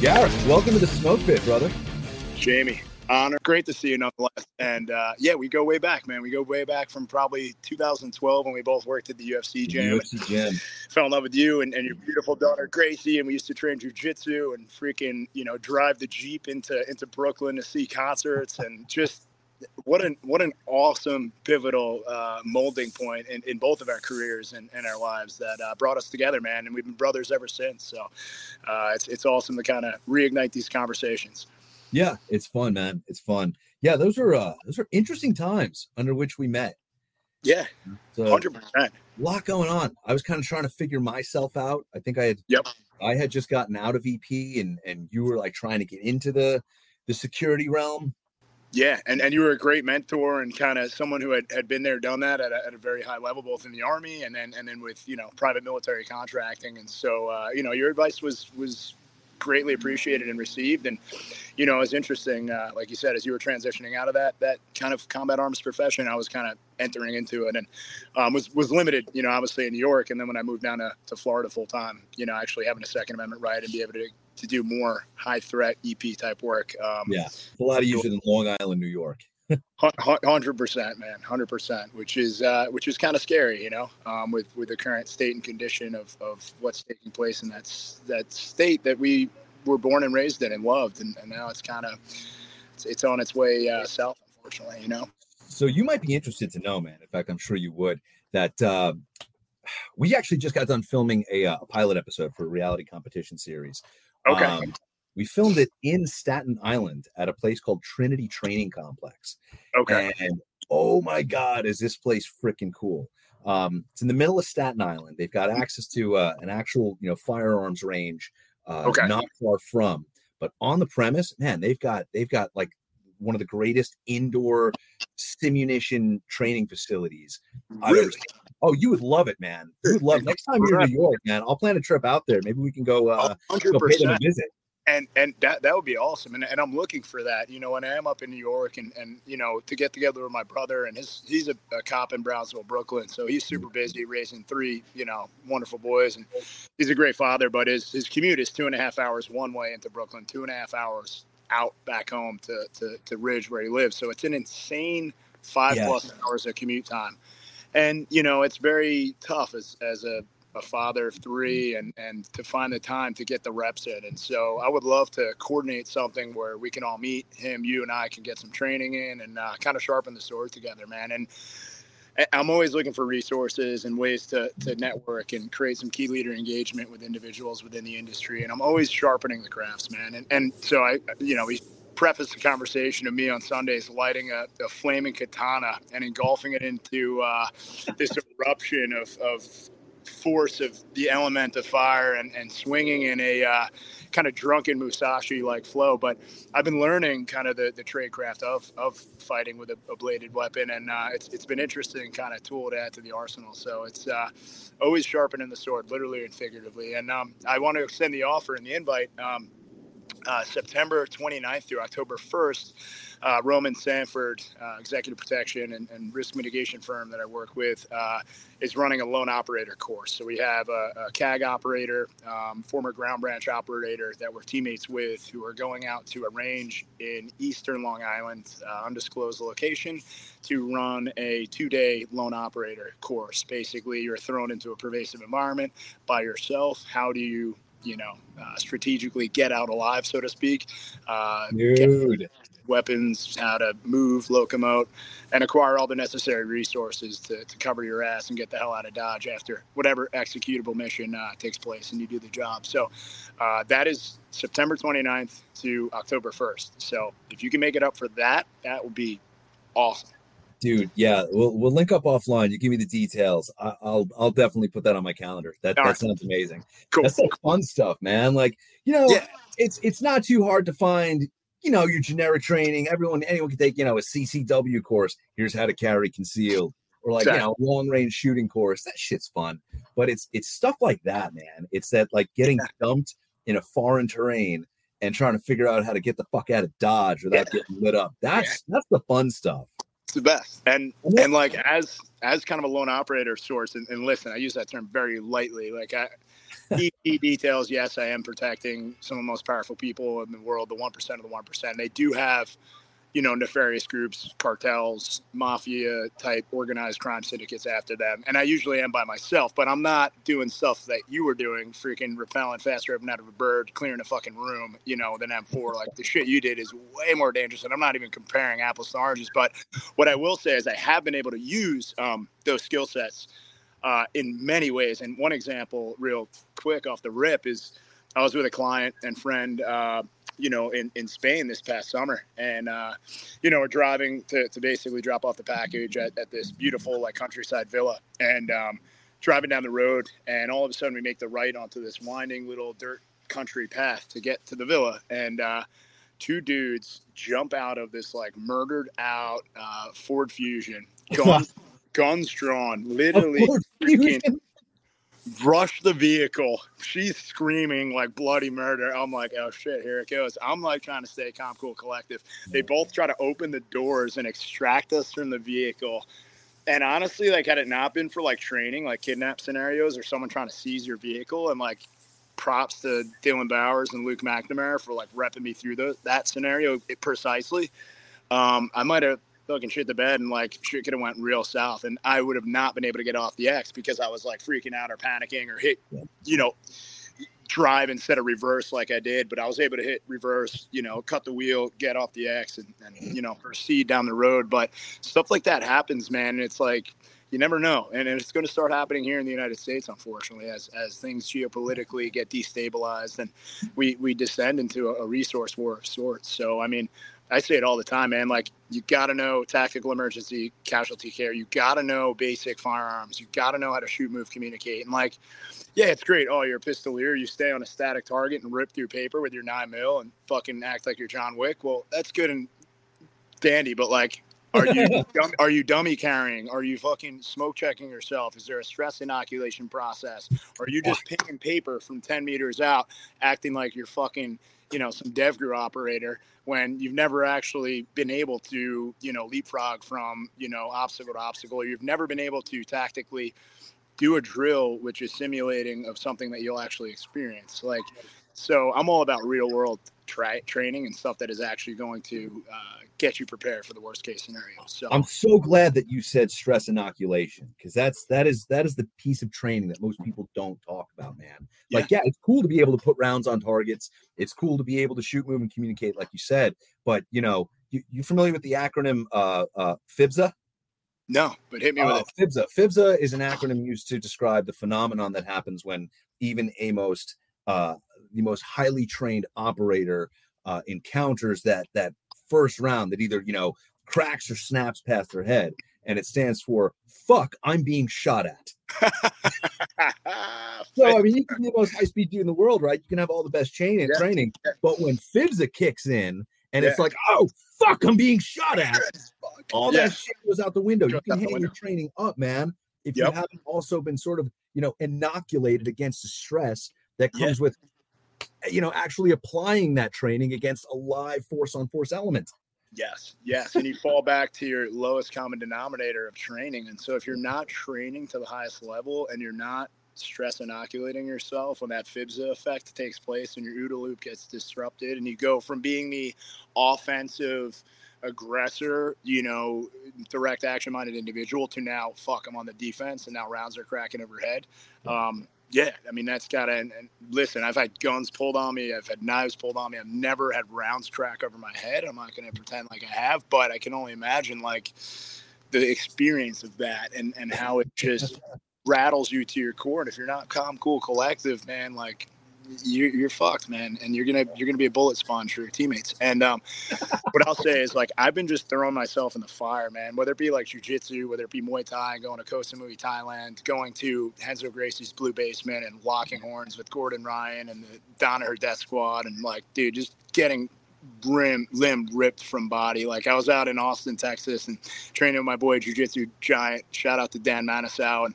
Gareth, welcome to the Smoke Pit, brother. Jamie, honor. Great to see you nonetheless. And uh, yeah, we go way back, man. We go way back from probably 2012 when we both worked at the UFC gym. UFC gym. Fell in love with you and, and your beautiful daughter Gracie, and we used to train jujitsu and freaking you know drive the jeep into into Brooklyn to see concerts and just what an what an awesome pivotal uh, molding point in, in both of our careers and, and our lives that uh, brought us together, man. And we've been brothers ever since. So uh, it's it's awesome to kind of reignite these conversations. Yeah, it's fun, man. It's fun. Yeah, those are uh, those are interesting times under which we met. Yeah, hundred so, percent. A lot going on. I was kind of trying to figure myself out. I think I had. Yep. I had just gotten out of EP, and and you were like trying to get into the the security realm. Yeah, and, and you were a great mentor and kind of someone who had, had been there, done that at a, at a very high level, both in the army and then and then with you know private military contracting. And so uh, you know your advice was was greatly appreciated and received. And you know, it was interesting, uh, like you said, as you were transitioning out of that that kind of combat arms profession, I was kind of entering into it and um, was was limited, you know, obviously in New York, and then when I moved down to, to Florida full time, you know, actually having a Second Amendment right and be able to to do more high threat EP type work. Um, yeah, a lot of use in Long Island, New York. Hundred percent, man. Hundred percent, which is uh, which is kind of scary, you know, um, with with the current state and condition of, of what's taking place in that that state that we were born and raised in and loved, and, and now it's kind of it's, it's, on its way uh, south, unfortunately, you know. So you might be interested to know, man. In fact, I'm sure you would that uh, we actually just got done filming a, uh, a pilot episode for a reality competition series. Okay. Um, we filmed it in Staten Island at a place called Trinity Training Complex. Okay. And oh my God, is this place freaking cool? Um, it's in the middle of Staten Island. They've got access to uh, an actual, you know, firearms range, uh, okay. not far from. But on the premise, man, they've got they've got like one of the greatest indoor simunition training facilities. Really? Oh, you would love it, man. You would love. Next time you're in New York, man, I'll plan a trip out there. Maybe we can go. Uh, 100%. go pay them a visit and and that that would be awesome. And, and i'm looking for that you know when i am up in new york and and you know to get together with my brother and his he's a, a, cop in brownsville brooklyn. So he's super busy raising three you know wonderful boys. And he's a great father but his his commute is two and a half hours one way into brooklyn two and a half hours out back home to to, to ridge where he lives. So it's an insane five yes. plus hours of commute time. And you know it's very tough as as a a father of three and and to find the time to get the reps in. And so i would love to coordinate something where we can all meet him you and i can get some training in and uh, kind of sharpen the sword together man. And i'm always looking for resources and ways to, to network and create some key leader engagement with individuals within the industry. And i'm always sharpening the crafts man. And, and so i you know we preface the conversation of me on Sundays lighting a, a flaming katana and engulfing it into uh, this eruption of, of force of the element of fire and, and swinging in a uh, kind of drunken Musashi like flow. But I've been learning kind of the, the trade craft of, of fighting with a, a bladed weapon. And uh, it's, it's been interesting kind of tool to add to the arsenal. So it's uh, always sharpening the sword, literally and figuratively. And um, I want to extend the offer and the invite. Um, uh, September 29th through October 1st, uh, Roman Sanford, uh, executive protection and, and, risk mitigation firm that I work with, uh, is running a lone operator course. So we have a, a CAG operator, um, former ground branch operator that we're teammates with, who are going out to a range in eastern Long Island, uh, undisclosed location, to run a two-day lone operator course. Basically, you're thrown into a pervasive environment by yourself. How do you you know, uh, strategically get out alive, so to speak. Uh, Dude. Weapons, how to move, locomote, and acquire all the necessary resources to, to cover your ass and get the hell out of Dodge after whatever executable mission uh, takes place and you do the job. So uh, that is September 29th to October 1st. So if you can make it up for that, that would be awesome dude yeah we'll, we'll link up offline you give me the details I, will i'll definitely put that on my calendar that, that sounds amazing cool. that's like fun stuff man like you know yeah. it's it's not too hard to find you know your generic training everyone anyone can take you know a ccw course here's how to carry concealed or like exactly. you know long range shooting course that shit's fun but it's it's stuff like that man it's that like getting yeah. dumped in a foreign terrain and trying to figure out how to get the fuck out of dodge without yeah. getting lit up that's that's the fun stuff It's the best. And and like as as kind of a lone operator source, and, and listen, I use that term very lightly. Like I Details, yes, I am protecting some of the most powerful people in the world, the one percent of the one percent. They do have you know, nefarious groups, cartels, mafia type organized crime syndicates after them. And I usually am by myself, but I'm not doing stuff that you were doing, freaking repelling faster ripping out of a bird, clearing a fucking room, you know, than M4. Like the shit you did is way more dangerous. And I'm not even comparing apples to oranges. But what I will say is I have been able to use um, those skill sets uh, in many ways. And one example, real quick off the rip, is I was with a client and friend. Uh, you know, in, in Spain this past summer. And, uh, you know, we're driving to, to basically drop off the package at, at this beautiful, like, countryside villa. And um, driving down the road, and all of a sudden we make the right onto this winding little dirt country path to get to the villa. And, uh, two dudes jump out of this like murdered out uh, Ford Fusion, guns drawn, literally freaking rush the vehicle. She's screaming like bloody murder. I'm like, oh shit, here it goes. I'm like trying to stay calm, cool, collective. They both try to open the doors and extract us from the vehicle. And honestly, like had it not been for like training, like kidnap scenarios or someone trying to seize your vehicle, and like props to Dylan Bowers and Luke McNamara for like repping me through the, that scenario precisely. Um, I might have fucking shit the bed and like shit could have went real south and I would have not been able to get off the X because I was like freaking out or panicking or hit, you know, drive instead of reverse like I did. But I was able to hit reverse, you know, cut the wheel, get off the X and, and you know, proceed down the road. But stuff like that happens, man. And it's like, you never know. And it's going to start happening here in the United States, unfortunately, as, as things geopolitically get destabilized and we, we descend into a, a resource war of sorts. So, I mean, I say it all the time, man. Like you got to know tactical emergency casualty care. You got to know basic firearms. You got to know how to shoot, move, communicate. And like, yeah, it's great. Oh, you're a pistolier. You stay on a static target and rip through paper with your nine mil and fucking act like you're John Wick. Well, that's good and dandy, but like, are you dumb, are you dummy carrying? Are you fucking smoke checking yourself? Is there a stress inoculation process? Are you just picking paper from ten meters out, acting like you're fucking you know some DevGru operator when you've never actually been able to you know leapfrog from you know obstacle to obstacle. Or you've never been able to tactically do a drill which is simulating of something that you'll actually experience. Like so i'm all about real world tra- training and stuff that is actually going to uh, get you prepared for the worst case scenario. So I'm so glad that you said stress inoculation because that's that is that is the piece of training that most people don't talk about, man. Like, yeah. yeah, it's cool to be able to put rounds on targets. It's cool to be able to shoot, move, and communicate, like you said. But you know, you, you familiar with the acronym uh, uh, FIBSA? No, but hit me with uh, it. FIBSA. FIBSA is an acronym used to describe the phenomenon that happens when even a most uh, the most highly trained operator uh, encounters that that first round that either you know cracks or snaps past their head, and it stands for "fuck, I'm being shot at." so I mean, you can be the most high speed dude in the world, right? You can have all the best chain and yeah. training, but when FIBSA kicks in, and yeah. it's like, oh fuck, I'm being shot at. All yeah. that shit goes out the window. you can hang your training up, man. If yep. you haven't also been sort of, you know, inoculated against the stress that comes with you know, actually applying that training against a live force on force element. Yes, yes. And you fall back to your lowest common denominator of training. And so if you're not training to the highest level and you're not stress inoculating yourself when that FIBSA effect takes place and your OODA loop gets disrupted and you go from being the offensive aggressor, you know, direct action minded individual to now, fuck, I'm on the defense and now rounds are cracking overhead. Um, yeah, I mean that's got to. And, and, listen, I've had guns pulled on me. I've had knives pulled on me. I've never had rounds crack over my head. I'm not going to pretend like I have, but I can only imagine like the experience of that and and how it just rattles you to your core. And if you're not calm, cool, collective, man, like you're, you're fucked, man, and you're gonna you're gonna be a bullet sponge for your teammates. And um, what I'll say is like I've been just throwing myself in the fire, man. Whether it be like jujitsu, whether it be Muay Thai, going to Koh Samui, Thailand, going to Renzo Gracie's Blue Basement and locking horns with Gordon Ryan and the Danaher Death Squad, and like, dude, just getting rim limb ripped from body. Like I was out in Austin, Texas, and training with my boy Jiu Jitsu giant. Shout out to Dan Manasow and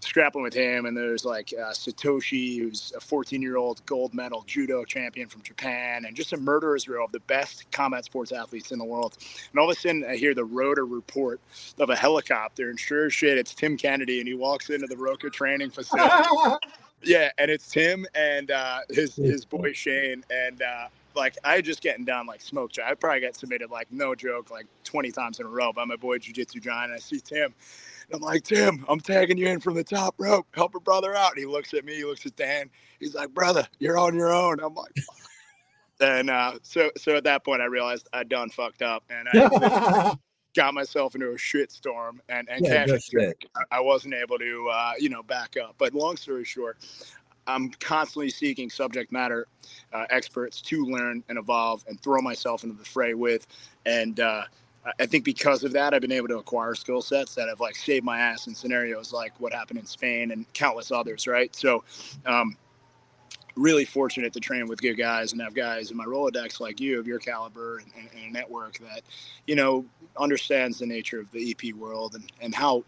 scrapping with him, and there's like uh, Satoshi, who's a 14 year old gold medal judo champion from Japan, and just a murderer's row of the best combat sports athletes in the world. And all of a sudden, I hear the rotor report of a helicopter, and sure as shit, it's Tim Kennedy, and he walks into the Roka training facility. yeah, and it's Tim and uh, his his boy Shane, and uh, like I just getting down like smoke. I probably got submitted like no joke like 20 times in a row by my boy Jiu Jitsu John. And I see Tim. I'm like, Tim, I'm tagging you in from the top rope. Help a brother out. And he looks at me, he looks at Dan. He's like, brother, you're on your own. I'm like, and uh, so so at that point I realized I'd done fucked up and I got myself into a shit storm and and yeah, I wasn't able to uh, you know back up. But long story short, I'm constantly seeking subject matter uh, experts to learn and evolve and throw myself into the fray with. And uh, I think because of that, I've been able to acquire skill sets that have like saved my ass in scenarios like what happened in Spain and countless others. Right. So, um, really fortunate to train with good guys and have guys in my Rolodex like you of your caliber and, and, and a network that, you know, understands the nature of the EP world and, and how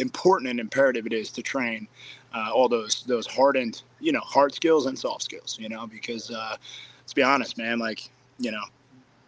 important and imperative it is to train uh, all those those hardened you know hard skills and soft skills you know because uh, let's be honest man like you know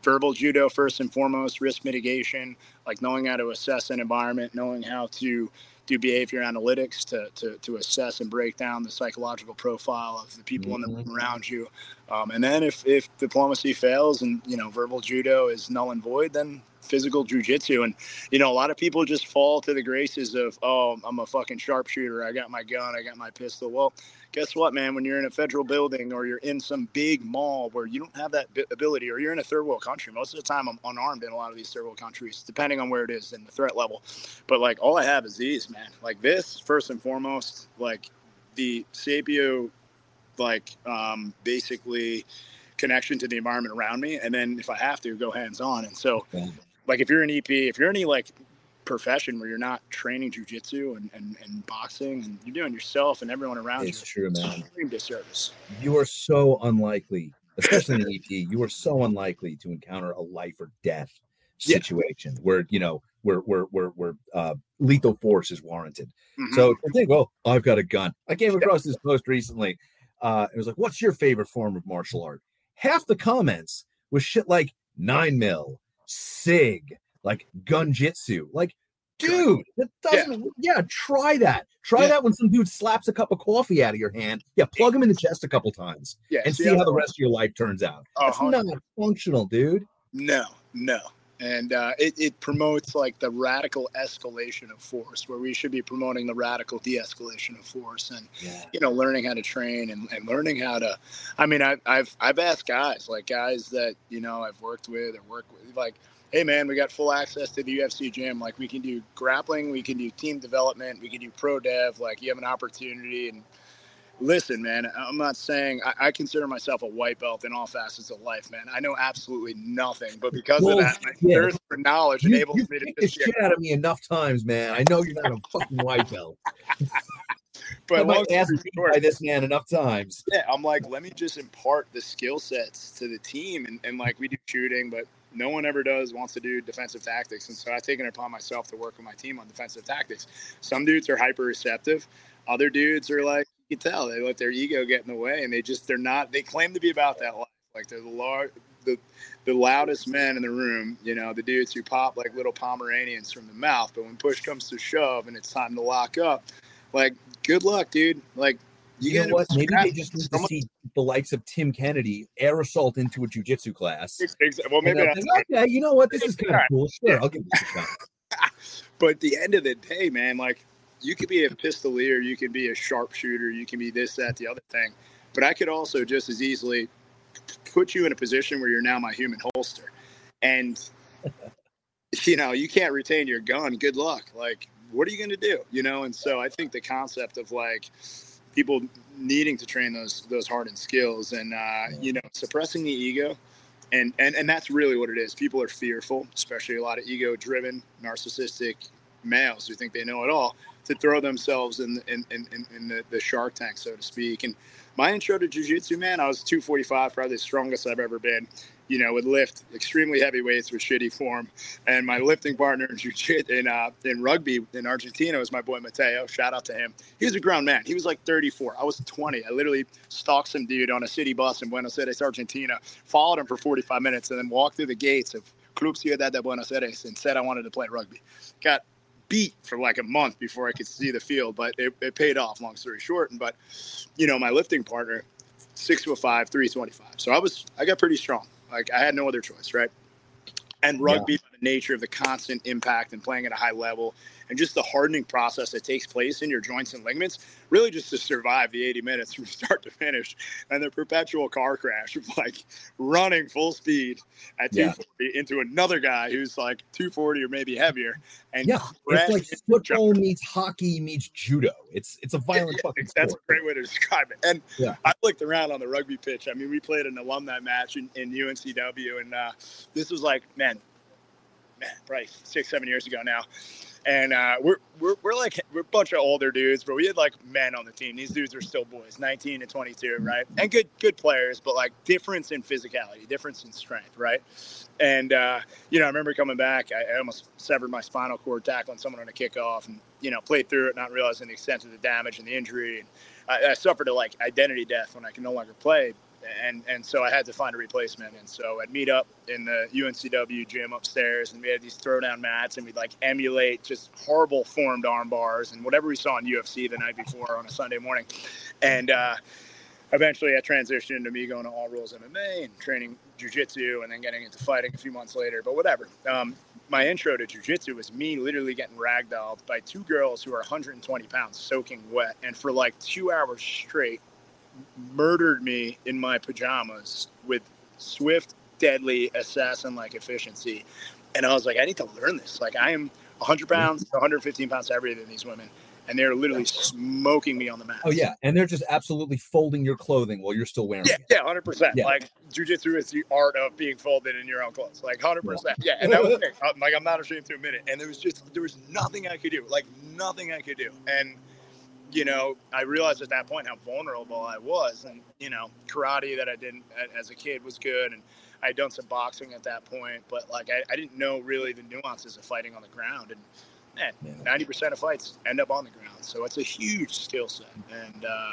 verbal judo first and foremost risk mitigation like knowing how to assess an environment knowing how to do behavior analytics to, to, to assess and break down the psychological profile of the people mm-hmm. in the room mm-hmm. around you um, and then if, if diplomacy fails and you know verbal judo is null and void then physical jujitsu. And, you know, a lot of people just fall to the graces of, oh, I'm a fucking sharpshooter. I got my gun. I got my pistol. Well, guess what, man? When you're in a federal building or you're in some big mall where you don't have that ability, or you're in a third world country, most of the time I'm unarmed in a lot of these third world countries, depending on where it is and the threat level. But like, all I have is these, man. Like this, first and foremost, like the Sapio, like um, basically connection to the environment around me, and then if I have to, go hands on. And so, like if you're an EP, if you're any like profession where you're not training jujitsu and, and, and boxing and you're doing yourself and everyone around it's you, true, man. Extreme disservice. You are so unlikely, especially in EP, you are so unlikely to encounter a life or death situation yeah. where you know where where where where uh, lethal force is warranted. Mm-hmm. So I think, oh, I've got a gun. I came across this post recently. Uh, it was like, "What's your favorite form of martial art?" Half the comments was shit like nine mil, sig, like gunjitsu. Like, dude, that doesn't. Yeah, yeah try that. Try yeah. that when some dude slaps a cup of coffee out of your hand. Yeah, plug him in the chest a couple times. Yeah, and see, how the rest of your life turns out. That's not functional, dude. No, no and uh, it, it promotes like the radical escalation of force where we should be promoting the radical de-escalation of force and yeah. you know learning how to train and, and learning how to i mean I, i've i've asked guys like guys that you know i've worked with or work with like hey man we got full access to the ufc gym. Like we can do grappling we can do team development we can do pro dev. Like you have an opportunity. And listen, man, I'm not saying I, I, consider myself a white belt in all facets of life, man. I know absolutely nothing, but because well, of that, my yeah. thirst for knowledge you, enables you me to get shit out of me enough times, man. I know you're not a fucking white belt. but I might ask by this man enough times. Yeah, I'm like, let me just impart the skill sets to the team, and, and like we do shooting, but no one ever does wants to do defensive tactics, and so I've taken it upon myself to work with my team on defensive tactics. Some dudes are hyper receptive. Other dudes are like, you can tell they let their ego get in the way, and they just they're not. They claim to be about that life, like they're the large, the the loudest men in the room. You know, the dudes who pop like little Pomeranians from the mouth. But when push comes to shove and it's time to lock up, like good luck, dude. Like you, you know what? Maybe they just need someone... to see the likes of Tim Kennedy air assault into a jujitsu class. Well, maybe okay. You know what? This is kind of cool. Sure, I'll give this a shot. but at the end of the day, man, like you could be a pistolier, you can be a sharpshooter, you can be this, that, the other thing. But I could also just as easily put you in a position where you're now my human holster. And, you know, you can't retain your gun. Good luck. Like, what are you going to do? You know, and so I think the concept of like people needing to train those those hardened skills and uh, you know suppressing the ego and, and and that's really what it is people are fearful especially a lot of ego driven narcissistic males who think they know it all to throw themselves in in, in, in the, the shark tank, so to speak. And my intro to jiu-jitsu, man, I was 245, probably the strongest I've ever been. you know, would lift extremely heavy weights with shitty form. And my lifting partner in jiu in uh, in rugby in Argentina was my boy Mateo. Shout out to him. He was a ground man. He was like 34. I was 20. I literally stalked some dude on a city bus in Buenos Aires, Argentina. Followed him for 45 minutes, and then walked through the gates of Club Ciudad de Buenos Aires and said I wanted to play rugby. Got beat for like a month before I could see the field, but it, it paid off. Long story short, and but you know my lifting partner, six foot five, three twenty five. So I was I got pretty strong. Like I had no other choice, right? And rugby, yeah. the nature of the constant impact and playing at a high level, and just the hardening process that takes place in your joints and ligaments, really just to survive the 80 minutes from start to finish, and the perpetual car crash of like running full speed at 240 yeah. into another guy who's like 240 or maybe heavier, and yeah, it's like football meets hockey meets judo. It's it's a violent yeah, fucking. That's sport. a great way to describe it. And yeah. I looked around on the rugby pitch. I mean, we played an alumni match in, in UNCW, and uh, this was like, man, man, probably six, seven years ago now and uh, we're, we're we're like we're a bunch of older dudes, but we had like men on the team. These dudes are still boys, 19 and 22, right? And good good players, but like difference in physicality, difference in strength, right? And uh, you know, I remember coming back, I, I, almost severed my spinal cord tackling someone on a kickoff, and you know, played through it, not realizing the extent of the damage and the injury. And I, I suffered a like identity death when I can no longer play and and so I had to find a replacement. And so I'd meet up in the UNCW gym upstairs, and we had these throwdown mats, and we'd like emulate just horrible formed arm bars and whatever we saw in UFC the night before on a Sunday morning. And uh, eventually, I transitioned into me going to All Rules MMA and training jujitsu, and then getting into fighting a few months later. But whatever. Um, my intro to jujitsu was me literally getting ragdolled by two girls who are 120 pounds, soaking wet, and for like two hours straight murdered me in my pajamas with swift, deadly, assassin like efficiency. And I was like, I need to learn this. Like, I am 100 pounds, 115 pounds heavier than these women. And they're literally smoking me on the mat. Oh, yeah. And they're just absolutely folding your clothing while you're still wearing yeah, it. Yeah, 100%. Yeah. Like, jujitsu is the art of being folded in your own clothes. Like, 100%. Yeah. yeah. And that was it. Like, I'm not ashamed to admit it. And there was just, there was nothing I could do. Like, nothing I could do. And, you know, I realized at that point how vulnerable I was. And, you know, karate that I didn't as a kid was good. And I had done some boxing at that point, but like I, I didn't know really the nuances of fighting on the ground. And man, yeah. 90% of fights end up on the ground. So it's a huge skill set. And, uh,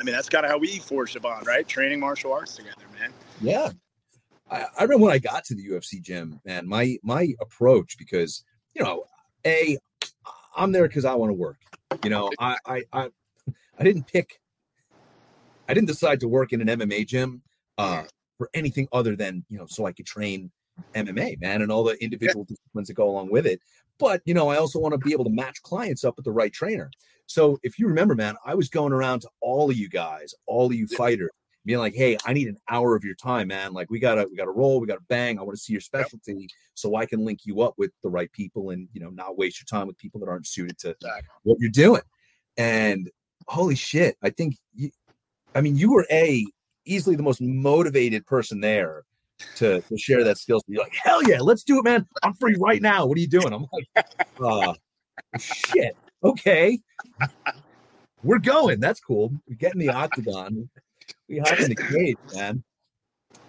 I mean, that's kind of how we forged a bond, right? Training martial arts together, man. Yeah. I, I remember when I got to the UFC gym, man, my, my approach, because, you know, a, I'm there because I want to work. You know, I, I, I, I didn't pick, I didn't decide to work in an MMA gym uh, for anything other than, you know, so I could train MMA, man, and all the individual yeah. disciplines that go along with it. But, you know, I also want to be able to match clients up with the right trainer. So if you remember, man, I was going around to all of you guys, all of you fighters, being like, "Hey, I need an hour of your time, man. Like, we gotta, we gotta roll, we gotta bang. I want to see your specialty, yep. so I can link you up with the right people, and you know, not waste your time with people that aren't suited to exactly. what you're doing." And holy shit, I think, you, I mean, you were a easily the most motivated person there to, to share that skill. You're like, hell yeah, let's do it, man. I'm free right now. What are you doing? I'm like, uh, shit. Okay. We're going. That's cool. We get in the octagon we hop in the cage, man.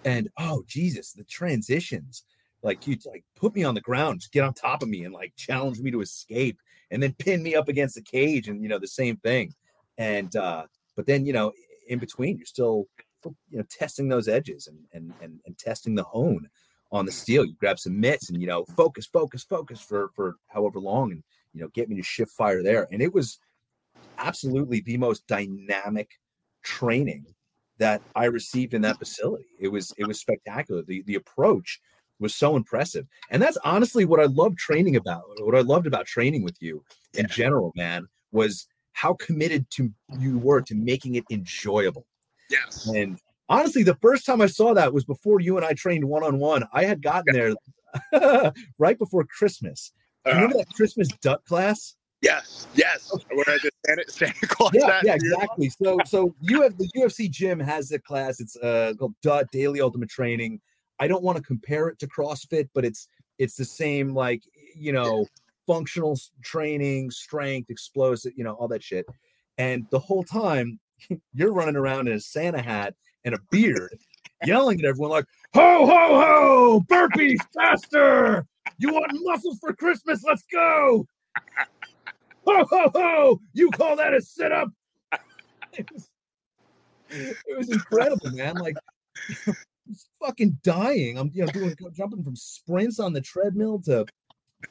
And oh Jesus, the transitions. Like you like put me on the ground, just get on top of me and like challenge me to escape and then pin me up against the cage and you know the same thing. And uh but then you know in between you're still you know testing those edges and and and, and testing the hone on the steel. You grab some mitts and you know focus, focus, focus for for however long and you know get me to shift fire there. And it was absolutely the most dynamic training that I received in that facility. It was it was spectacular. The the approach was so impressive. And that's honestly what I love training about. What I loved about training with you in general, man, was how committed to you were to making it enjoyable. Yes. And honestly, the first time I saw that was before you and I trained one on one. I had gotten there right before Christmas. Uh, remember that Christmas DUT class? Yes, yes. Where I just Santa, Santa Claus. Yeah, yeah, exactly. So, so you have the UFC gym has a class. It's uh, called DUT Daily Ultimate Training. I don't want to compare it to CrossFit, but it's it's the same like you know functional training, strength, explosive, you know all that shit. And the whole time you're running around in a Santa hat and a beard, yelling at everyone like, "Ho ho ho! Burpees faster! You want muscles for Christmas? Let's go!" Ho ho ho! You call that a sit up? It was, it was incredible, man. Like fucking dying. I'm you know doing jumping from sprints on the treadmill to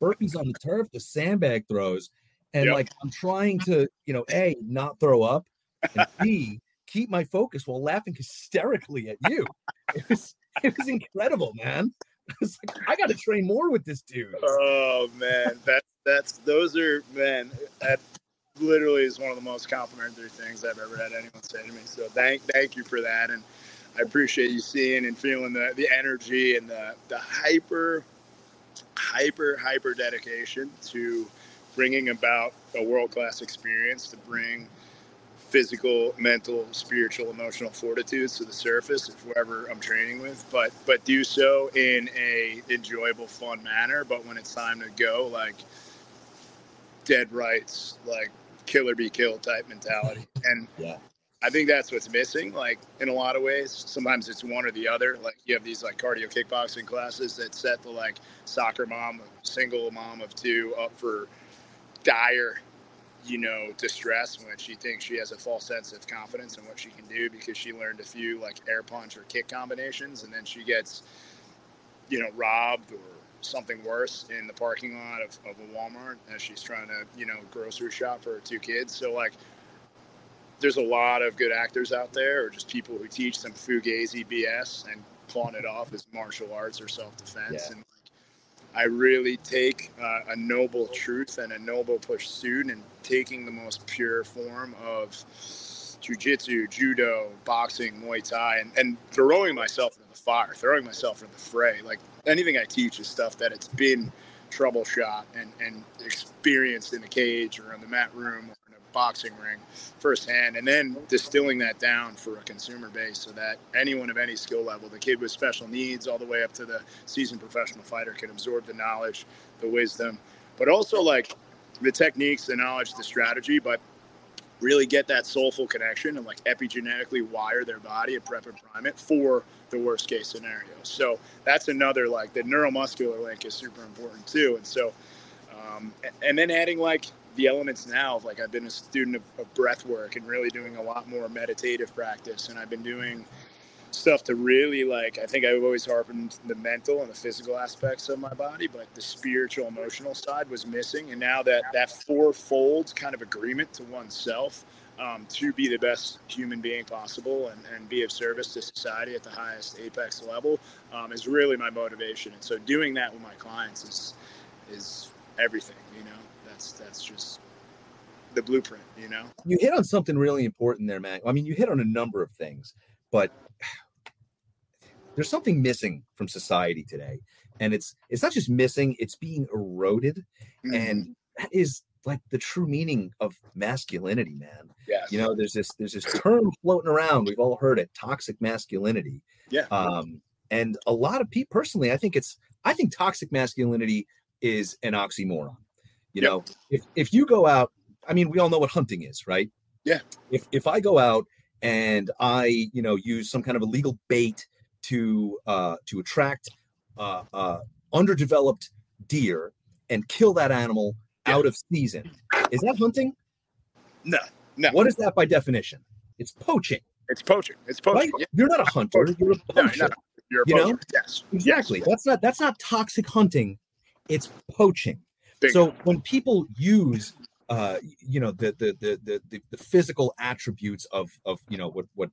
burpees on the turf to sandbag throws. And yep. like I'm trying to, you know, A, not throw up, and B, keep my focus while laughing hysterically at you. It was it was incredible, man. I was like, I gotta train more with this dude. Oh man, that that's those are man, that literally is one of the most complimentary things I've ever had anyone say to me. So thank thank you for that. And I appreciate you seeing and feeling the, the energy and the, the hyper, hyper, hyper dedication to bringing about a world class experience to bring physical, mental, spiritual, emotional fortitudes to the surface of whoever I'm training with, but but do so in a enjoyable, fun manner. But when it's time to go, like dead rights, like killer be killed type mentality. And yeah. I think that's what's missing, like in a lot of ways. Sometimes it's one or the other. Like you have these like cardio kickboxing classes that set the like soccer mom, single mom of two up for dire, you know, distress when she thinks she has a false sense of confidence in what she can do because she learned a few like air punch or kick combinations and then she gets, you know, robbed or something worse in the parking lot of, of a Walmart as she's trying to, you know, grocery shop for her two kids. So like there's a lot of good actors out there, or just people who teach some fugazi BS and pawn it off as martial arts or self defense. Yeah. And I really take uh, a noble truth and a noble pursuit and taking the most pure form of jujitsu, judo, boxing, Muay Thai, and, and throwing myself into the fire, throwing myself into the fray. Like anything I teach is stuff that it's been troubleshot and, and experienced in the cage or in the mat room or in a boxing ring firsthand, and then distilling that down for a consumer base so that anyone of any skill level, the kid with special needs, all the way up to the seasoned professional fighter, can absorb the knowledge, the wisdom, but also like the techniques, the knowledge, the strategy, but really get that soulful connection and like epigenetically wire their body and prep and prime it for the worst case scenario. So that's another like the neuromuscular link is super important too. And so, um, and then adding like the elements now of like I've been a student of, of breath work and really doing a lot more meditative practice, and I've been doing stuff to really like I think I've always harpened the mental and the physical aspects of my body, but the spiritual emotional side was missing. And now that that fourfold kind of agreement to oneself um, to be the best human being possible and, and be of service to society at the highest apex level um, is really my motivation. And so doing that with my clients is is everything, you know that's that's just the blueprint, you know. You hit on something really important there, man. I mean, you hit on a number of things, but there's something missing from society today. And it's it's not just missing, it's being eroded. Mm-hmm. And that is like the true meaning of masculinity, man. Yeah. You know, there's this there's this term floating around. We've all heard it, toxic masculinity. Yeah. Um, and a lot of people personally, I think it's I think toxic masculinity is an oxymoron. You yep. know, if if you go out, I mean, we all know what hunting is, right? Yeah. If if I go out and I, you know, use some kind of illegal bait to uh to attract uh uh underdeveloped deer and kill that animal yeah. out of season, is that hunting? No, no. What is that by definition? It's poaching. It's poaching. It's poaching. Right? Yeah. You're not a hunter. You're a poacher. No, you're, you're a poacher. Know? Yes. Exactly. Yes. That's not that's not toxic hunting. It's poaching. So when people use uh, you know the, the the the the physical attributes of of you know what what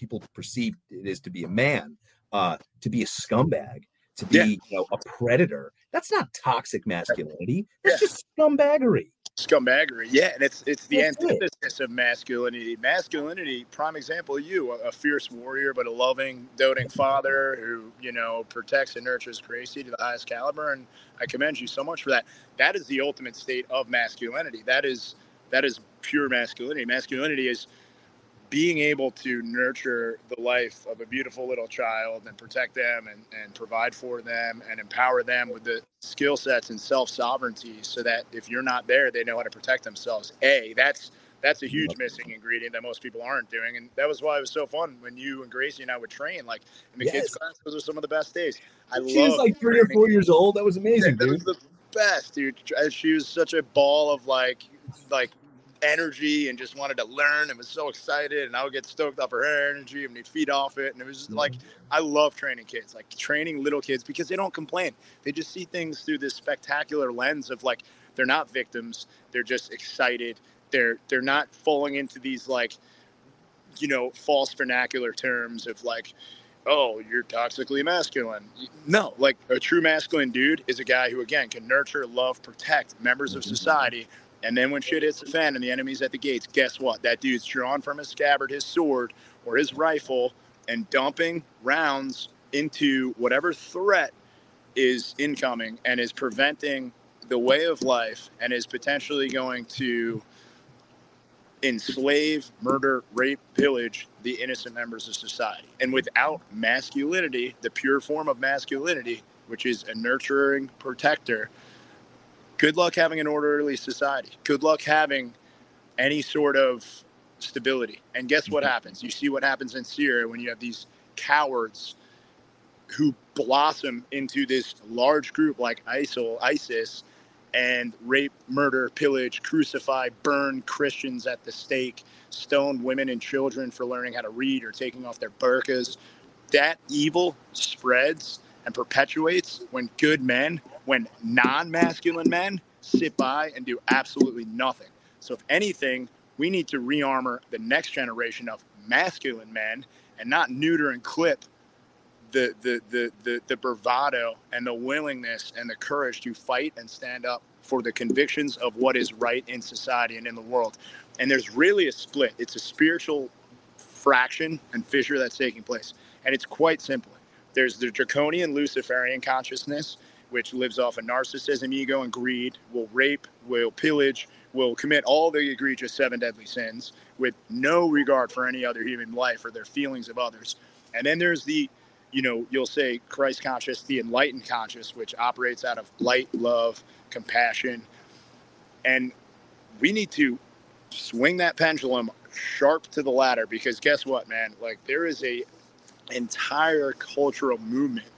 people perceive it is to be a man, uh, to be a scumbag, to be yeah. you know a predator. That's not toxic masculinity. That's yeah. just scumbaggery scumbaggery. Yeah, and it's it's the That's antithesis it. of masculinity. Masculinity, prime example, you a, a, fierce warrior, but a loving, doting father who you know protects and nurtures Gracie to the highest caliber. And I commend you so much for that. That is the ultimate state of masculinity. That is that is pure masculinity. Masculinity is being able to nurture the life of a beautiful little child and protect them and, and provide for them and empower them with the skill sets and self sovereignty so that if you're not there, they know how to protect themselves. A, that's that's a huge missing ingredient that most people aren't doing. And that was why it was so fun when you and Gracie and I would train. Like in the yes. kids' class, those are some of the best days. I she was like three training. or four years old. That was amazing, yeah. That was the best, dude. She was such a ball of like, like energy and just wanted to learn and was so excited and I would get stoked off her energy and we'd feed off it and it was just like mm-hmm. I love training kids like training little kids because they don't complain they just see things through this spectacular lens of like they're not victims they're just excited they're they're not falling into these like you know false vernacular terms of like oh you're toxically masculine no like a true masculine dude is a guy who again can nurture love protect members of mm-hmm. society and then when shit hits the fan and the enemy's at the gates, guess what? That dude's drawn from his scabbard his sword or his rifle and dumping rounds into whatever threat is incoming and is preventing the way of life and is potentially going to enslave, murder, rape, pillage the innocent members of society. And without masculinity, the pure form of masculinity, which is a nurturing protector, good luck having an orderly society. Good luck having any sort of stability. And guess what mm-hmm. happens? You see what happens in Syria when you have these cowards who blossom into this large group like ISIL, ISIS, and rape, murder, pillage, crucify, burn Christians at the stake, stone women and children for learning how to read or taking off their burqas. That evil spreads and perpetuates when good men when non masculine men sit by and do absolutely nothing. So, if anything, we need to rearmor the next generation of masculine men and not neuter and clip the, the, the, the, the bravado and the willingness and the courage to fight and stand up for the convictions of what is right in society and in the world. And there's really a split. It's a spiritual fraction and fissure that's taking place. And it's quite simple. There's the draconian Luciferian consciousness, which lives off of narcissism, ego, and greed, will rape, will pillage, will commit all the egregious seven deadly sins with no regard for any other human life or their feelings of others. And then there's the, you know, you'll say Christ conscious, the enlightened conscious, which operates out of light, love, compassion. And we need to swing that pendulum sharp to the latter because guess what, man? Like there is a entire cultural movement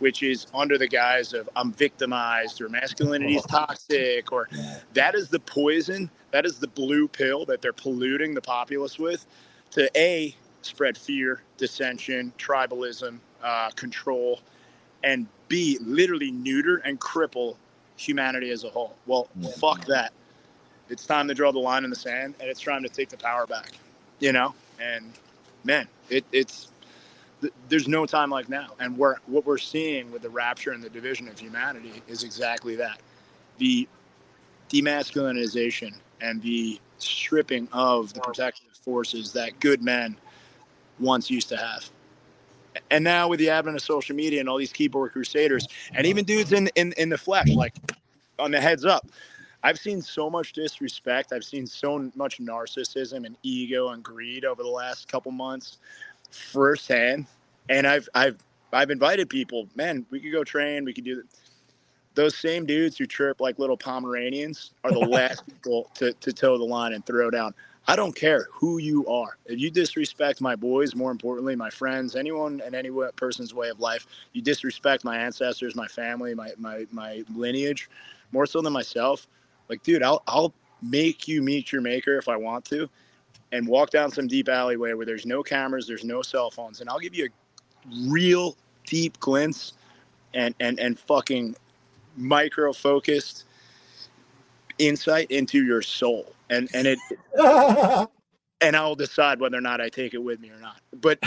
which is under the guise of I'm victimized or masculinity is toxic or that is the poison, that is the blue pill that they're polluting the populace with to A, spread fear, dissension, tribalism, uh, control, and B, literally neuter and cripple humanity as a whole. Well, fuck that. It's time to draw the line in the sand and it's time to take the power back, you know? And man, it, it's there's no time like now. And we're, what we're seeing with the rapture and the division of humanity is exactly that. The demasculinization and the stripping of the protective forces that good men once used to have. And now with the advent of social media and all these keyboard crusaders and even dudes in, in, in the flesh, like on the heads up, I've seen so much disrespect. I've seen so much narcissism and ego and greed over the last couple months firsthand, and I've I've I've invited people. Man, we could go train. We could do that. Those same dudes who chirp like little Pomeranians are the last people to, to toe the line and throw down. I don't care who you are. If you disrespect my boys, more importantly, my friends, anyone and any person's way of life, you disrespect my ancestors, my family, my, my, my lineage, more so than myself. Like, dude, I'll, I'll make you meet your maker if I want to and walk down some deep alleyway where there's no cameras, there's no cell phones, and I'll give you a real deep glimpse and and and fucking micro focused insight into your soul. And and it and I'll decide whether or not I take it with me or not. But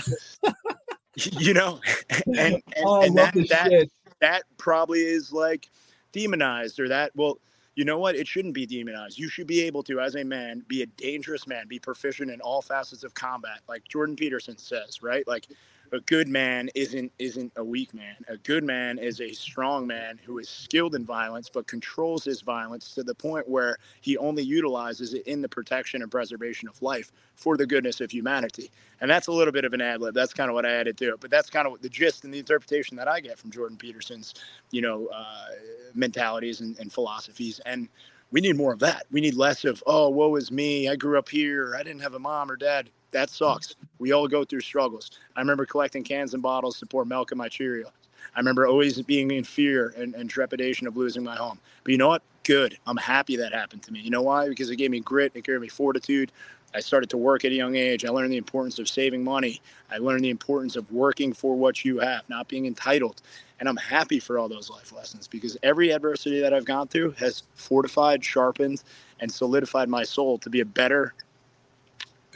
you know, and and, oh, and that that, that probably is like demonized or that well you know what? It shouldn't be demonized. You should be able to, as a man, be a dangerous man, be proficient in all facets of combat, like Jordan Peterson says, right? Like a good man isn't isn't a weak man. A good man is a strong man who is skilled in violence but controls his violence to the point where he only utilizes it in the protection and preservation of life for the goodness of humanity. And that's a little bit of an ad lib. That's kind of what I added to it. But that's kind of the gist and the interpretation that I get from Jordan Peterson's, you know, uh, mentalities and, and philosophies. And we need more of that. We need less of, oh, woe is me. I grew up here. I didn't have a mom or dad. That sucks. We all go through struggles. I remember collecting cans and bottles to pour milk in my Cheerios. I remember always being in fear and, and trepidation of losing my home. But you know what? Good. I'm happy that happened to me. You know why? Because it gave me grit. It gave me fortitude. I started to work at a young age. I learned the importance of saving money. I learned the importance of working for what you have, not being entitled. And I'm happy for all those life lessons because every adversity that I've gone through has fortified, sharpened, and solidified my soul to be a better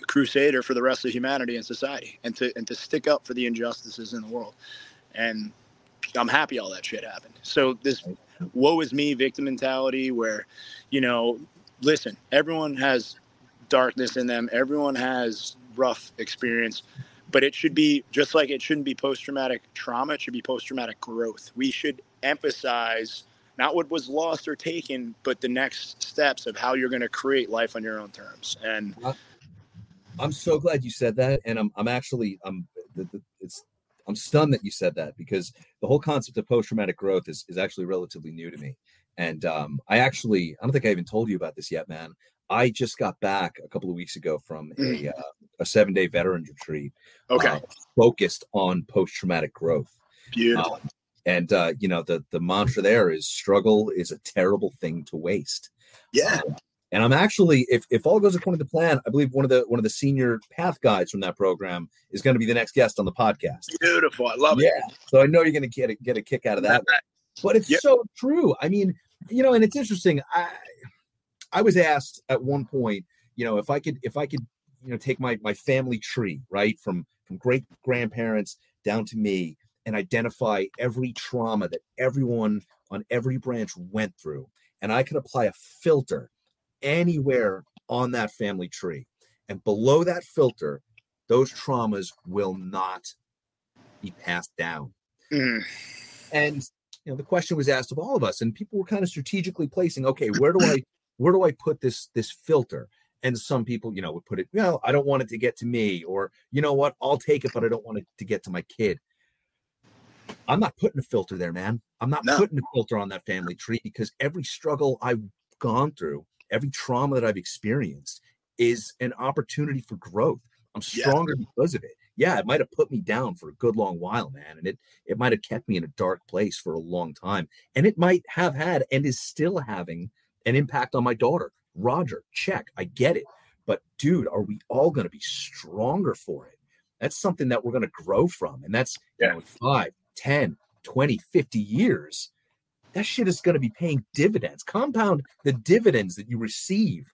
crusader for the rest of humanity and society and to and to stick up for the injustices in the world. And I'm happy all that shit happened. So this woe is me victim mentality where, you know, listen, everyone has darkness in them. Everyone has rough experience, but it should be just like it shouldn't be post traumatic trauma. It should be post traumatic growth. We should emphasize not what was lost or taken, but the next steps of how you're going to create life on your own terms. And I'm so glad you said that. And I'm, I'm actually, I'm, it's, I'm stunned that you said that because the whole concept of post traumatic growth is, is actually relatively new to me. And um, I actually, I don't think I even told you about this yet, man. I just got back a couple of weeks ago from a mm. uh, a seven day veterans retreat. Okay, uh, focused on post traumatic growth. Beautiful. Um, and uh, you know the the mantra there is struggle is a terrible thing to waste. Yeah. Um, and I'm actually, if, if all goes according to plan, I believe one of the one of the senior path guides from that program is going to be the next guest on the podcast. Beautiful, I love yeah. it. Yeah, so I know you're going to get a, get a kick out of that. But it's yep. so true. I mean, you know, and it's interesting. I I was asked at one point, you know, if I could if I could, you know, take my my family tree, right, from from great grandparents down to me and identify every trauma that everyone on every branch went through and I could apply a filter anywhere on that family tree. And below that filter, those traumas will not be passed down. Mm. And you know, the question was asked of all of us, and people were kind of strategically placing, okay, where do I where do I put this this filter? And some people, you know, would put it, well, I don't want it to get to me, or you know what, I'll take it, but I don't want it to get to my kid. I'm not putting a filter there, man. I'm not no. putting a filter on that family tree because every struggle I've gone through, every trauma that I've experienced is an opportunity for growth. I'm stronger yeah. because of it. Yeah, it might have put me down for a good long while, man. And it it might have kept me in a dark place for a long time. And it might have had and is still having an impact on my daughter. Roger, check. I get it. But dude, are we all going to be stronger for it? That's something that we're going to grow from. And that's yeah. you know, 5, 10, 20, 50 years. That shit is going to be paying dividends. Compound the dividends that you receive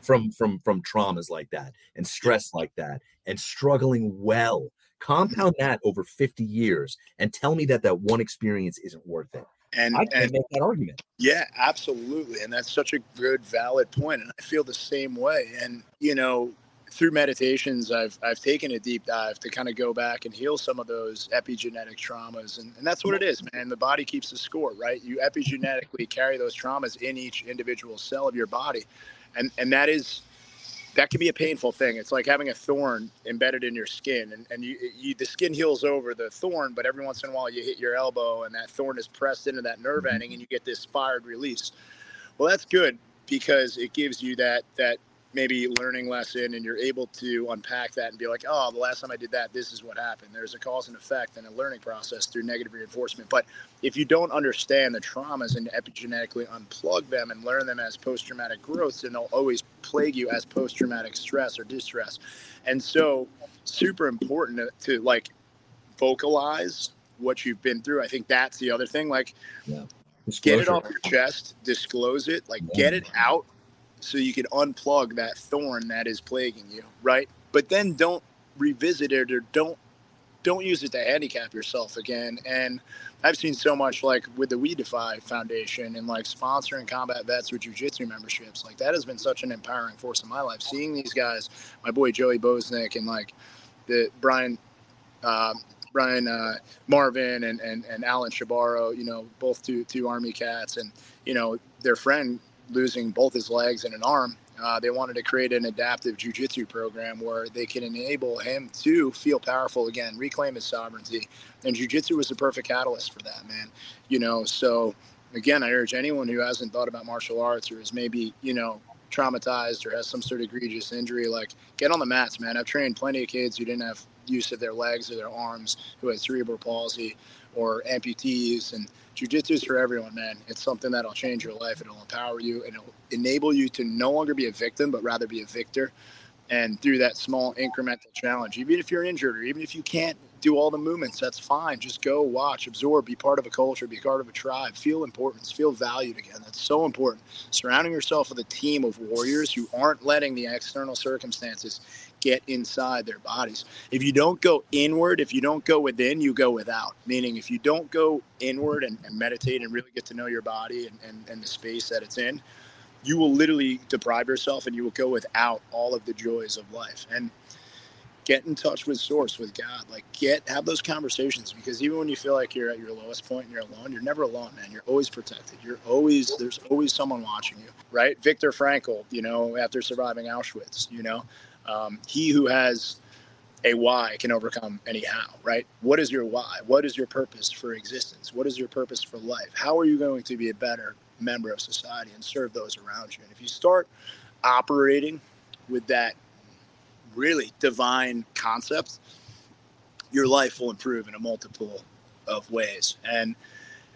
from from from traumas like that and stress like that and struggling well. Compound that over 50 years and tell me that that one experience isn't worth it. And I can make that argument. Yeah, absolutely. And that's such a good, valid point. And I feel the same way. And, you know, through meditations, I've, I've taken a deep dive to kind of go back and heal some of those epigenetic traumas. And, and that's what it is, man. The body keeps the score, right? You epigenetically carry those traumas in each individual cell of your body. And, and that is that can be a painful thing. It's like having a thorn embedded in your skin, and, and you, you, the skin heals over the thorn, but every once in a while you hit your elbow, and that thorn is pressed into that nerve mm-hmm. ending, and you get this fired release. Well, that's good because it gives you that that maybe learning lesson and you're able to unpack that and be like oh the last time i did that this is what happened. There's a cause and effect and a learning process through negative reinforcement. But if you don't understand the traumas and epigenetically unplug them and learn them as post-traumatic growth then they'll always plague you as post-traumatic stress or distress. And so super important to, to like vocalize what you've been through. I think that's the other thing like yeah. get it off your chest disclose it like yeah. get it out so you can unplug that thorn that is plaguing you, right? But then don't revisit it or don't don't use it to handicap yourself again. And I've seen so much like with the We Defy Foundation and like sponsoring combat vets with jujitsu memberships. Like that has been such an empowering force in my life. Seeing these guys, my boy Joey Bosnick and like the Brian uh, Brian uh, Marvin and, and and Alan Shabaro, you know, both two two Army cats, and you know their friend losing both his legs and an arm, uh, they wanted to create an adaptive jujitsu program where they can enable him to feel powerful again, reclaim his sovereignty. And jujitsu was the perfect catalyst for that, man. You know, so again, I urge anyone who hasn't thought about martial arts or is maybe, you know, traumatized or has some sort of egregious injury, like get on the mats, man. I've trained plenty of kids who didn't have use of their legs or their arms, who had cerebral palsy or amputees. And jujitsu is for everyone, man. It's something that'll change your life. It'll empower you and it'll enable you to no longer be a victim, but rather be a victor. And through that small incremental challenge, even if you're injured or even if you can't do all the movements, that's fine. Just go watch, absorb, be part of a culture, be part of a tribe, feel importance, feel valued again. That's so important. Surrounding yourself with a team of warriors who aren't letting the external circumstances get inside their bodies. If you don't go inward, if you don't go within, you go without. Meaning, if you don't go inward and, and meditate and really get to know your body and, and, and the space that it's in, you will literally deprive yourself and you will go without all of the joys of life. And get in touch with source with god like get have those conversations because even when you feel like you're at your lowest point and you're alone you're never alone man you're always protected you're always there's always someone watching you right viktor frankl you know after surviving auschwitz you know um, he who has a why can overcome any how right? What is your why? What is your purpose for existence? What is your purpose for life? How are you going to be a better member of society and serve those around you? And if you start operating with that really divine concept, your life will improve in a multiple of ways. And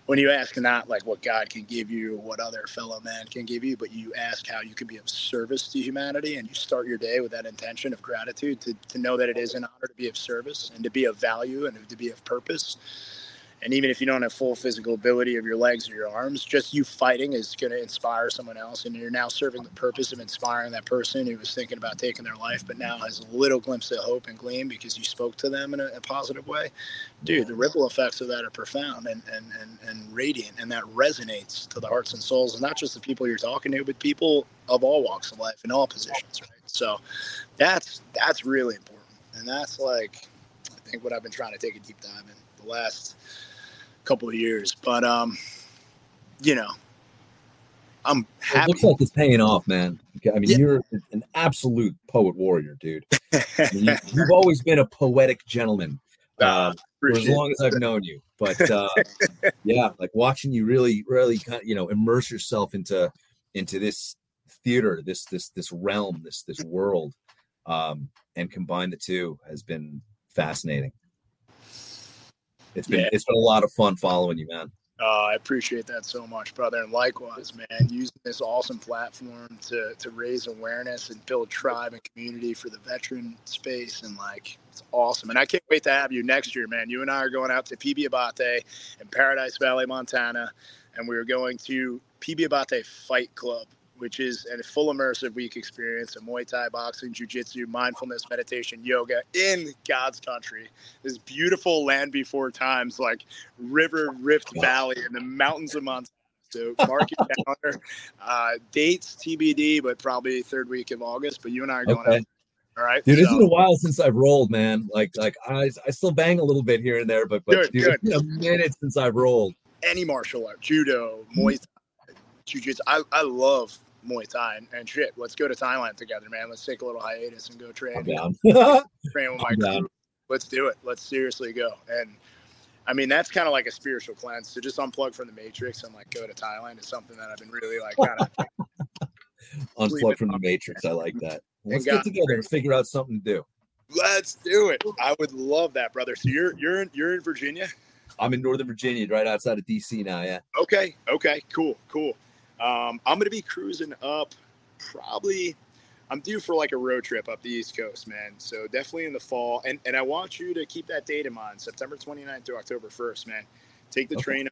when you ask not like what God can give you or what other fellow man can give you, but you ask how you can be of service to humanity and you start your day with that intention of gratitude to, to know that it is an honor to be of service and to be of value and to be of purpose and even if you don't have full physical ability of your legs or your arms, just you fighting is going to inspire someone else. And you're now serving the purpose of inspiring that person who was thinking about taking their life, but now has a little glimpse of hope and gleam because you spoke to them in a, a positive way. Dude, the ripple effects of that are profound and, and, and, and radiant. And that resonates to the hearts and souls and not just the people you're talking to, but people of all walks of life in all positions. Right. So that's, that's really important. And that's like, I think what I've been trying to take a deep dive in the last couple of years. But um, you know, I'm happy. It looks like it's paying off, man. I mean, yeah. you're an absolute poet warrior, dude. you, have always been a poetic gentleman uh, for as long as I've known you. But uh, yeah, like watching you really, really kind of, you know, immerse yourself into into this theater, this this this realm, this this world, um, and combine the two has been fascinating. It's been yeah. it's been a lot of fun following you, man. Uh, I appreciate that so much, brother. And likewise, man, using this awesome platform to, to raise awareness and build tribe and community for the veteran space. And like, it's awesome. And I can't wait to have you next year, man. You and I are going out to PB Abate in Paradise Valley, Montana. And we're going to PB Abate Fight Club which is a full immersive week experience of Muay Thai, boxing, jiu-jitsu, mindfulness, meditation, yoga in God's country. This beautiful land before times, like River Rift Valley in the mountains of Montana. So mark your calendar. Uh, dates TBD, but probably third week of August. But you and I are going okay. out. All right, dude. So, it's been a while since I've rolled, man. Like, like I, I still bang a little bit here and there, but, but good, dude, good. it's been a minute since I've rolled. Any martial art, judo, Muay Thai, jiu-jitsu. I, I love Muay Thai and, and, shit. Let's go to Thailand together, man. Let's take a little hiatus and go train. train with my crew. Let's do it. Let's seriously go. And I mean, that's kind of like a spiritual cleanse to just unplug from the matrix and like go to Thailand is something that I've been really like kind of unplug from the matrix. I like that. Let's get together and figure out something to do. Let's do it. I would love that, brother. So you're you're in you're in Virginia. I'm in Northern Virginia, right outside of DC now. Yeah. Okay. Okay. Cool. Cool. Um, I'm going to be cruising up probably. I'm due for like a road trip up the East Coast, man. So definitely in the fall. And and I want you to keep that date in mind, September 29th to October 1st, man. Take the okay. train,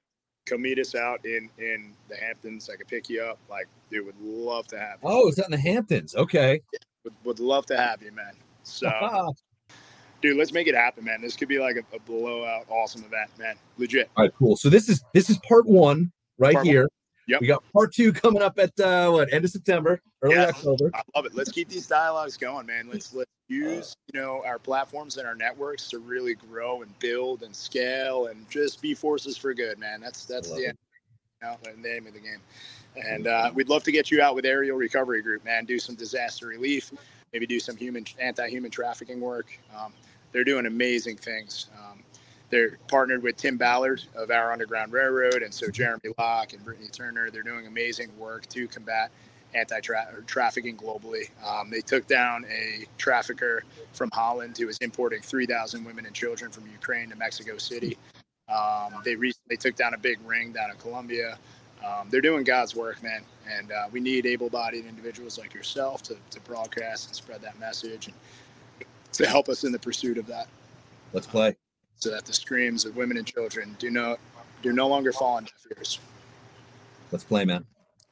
come meet us out in in the Hamptons. I could pick you up. Like, dude, would love to have you. Oh, is that in the Hamptons? Okay. Yeah, would, would love to have you, man. So, dude, let's make it happen, man. This could be like a, a, blowout, awesome event, man. Legit. All right, cool. So this is this is part one right part here. One. Yep. We got part two coming up at uh, what end of September, early yeah, October. I love it. Let's keep these dialogues going, man. Let's let's use you know our platforms and our networks to really grow and build and scale and just be forces for good, man. That's that's the, end, you know, the name of the game. And uh, we'd love to get you out with Aerial Recovery Group, man. Do some disaster relief, maybe do some human anti-human trafficking work. Um, they're doing amazing things. Um, they're partnered with Tim Ballard of our Underground Railroad, and so Jeremy Locke and Brittany Turner. They're doing amazing work to combat anti-trafficking globally. Um, they took down a trafficker from Holland who was importing 3,000 women and children from Ukraine to Mexico City. Um, they recently took down a big ring down in Colombia. Um, they're doing God's work, man, and uh, we need able-bodied individuals like yourself to, to broadcast and spread that message and to help us in the pursuit of that. Let's play. So that the screams of women and children do not do no longer fall on deaf ears. Let's play, man.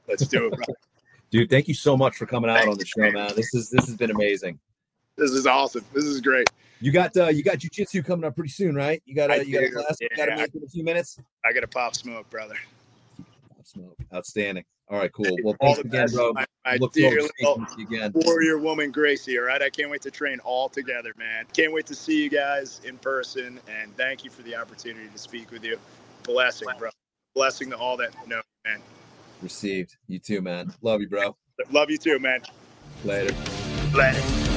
Let's do it, brother. Dude, thank you so much for coming out on the show, man. This is this has been amazing. This is awesome. This is great. You got uh you got jujitsu coming up pretty soon, right? You got a you got a class. Yeah, you got to make in a few minutes. I got to pop smoke, brother. Pop smoke. Outstanding. All right, cool. Well, thanks again, bro. My, my Look dear little again. warrior woman, Gracie. All right, I can't wait to train all together, man. Can't wait to see you guys in person, and thank you for the opportunity to speak with you. Blessing, bro. Blessing to all that know, man. Received. You too, man. Love you, bro. Love you too, man. Later. Later.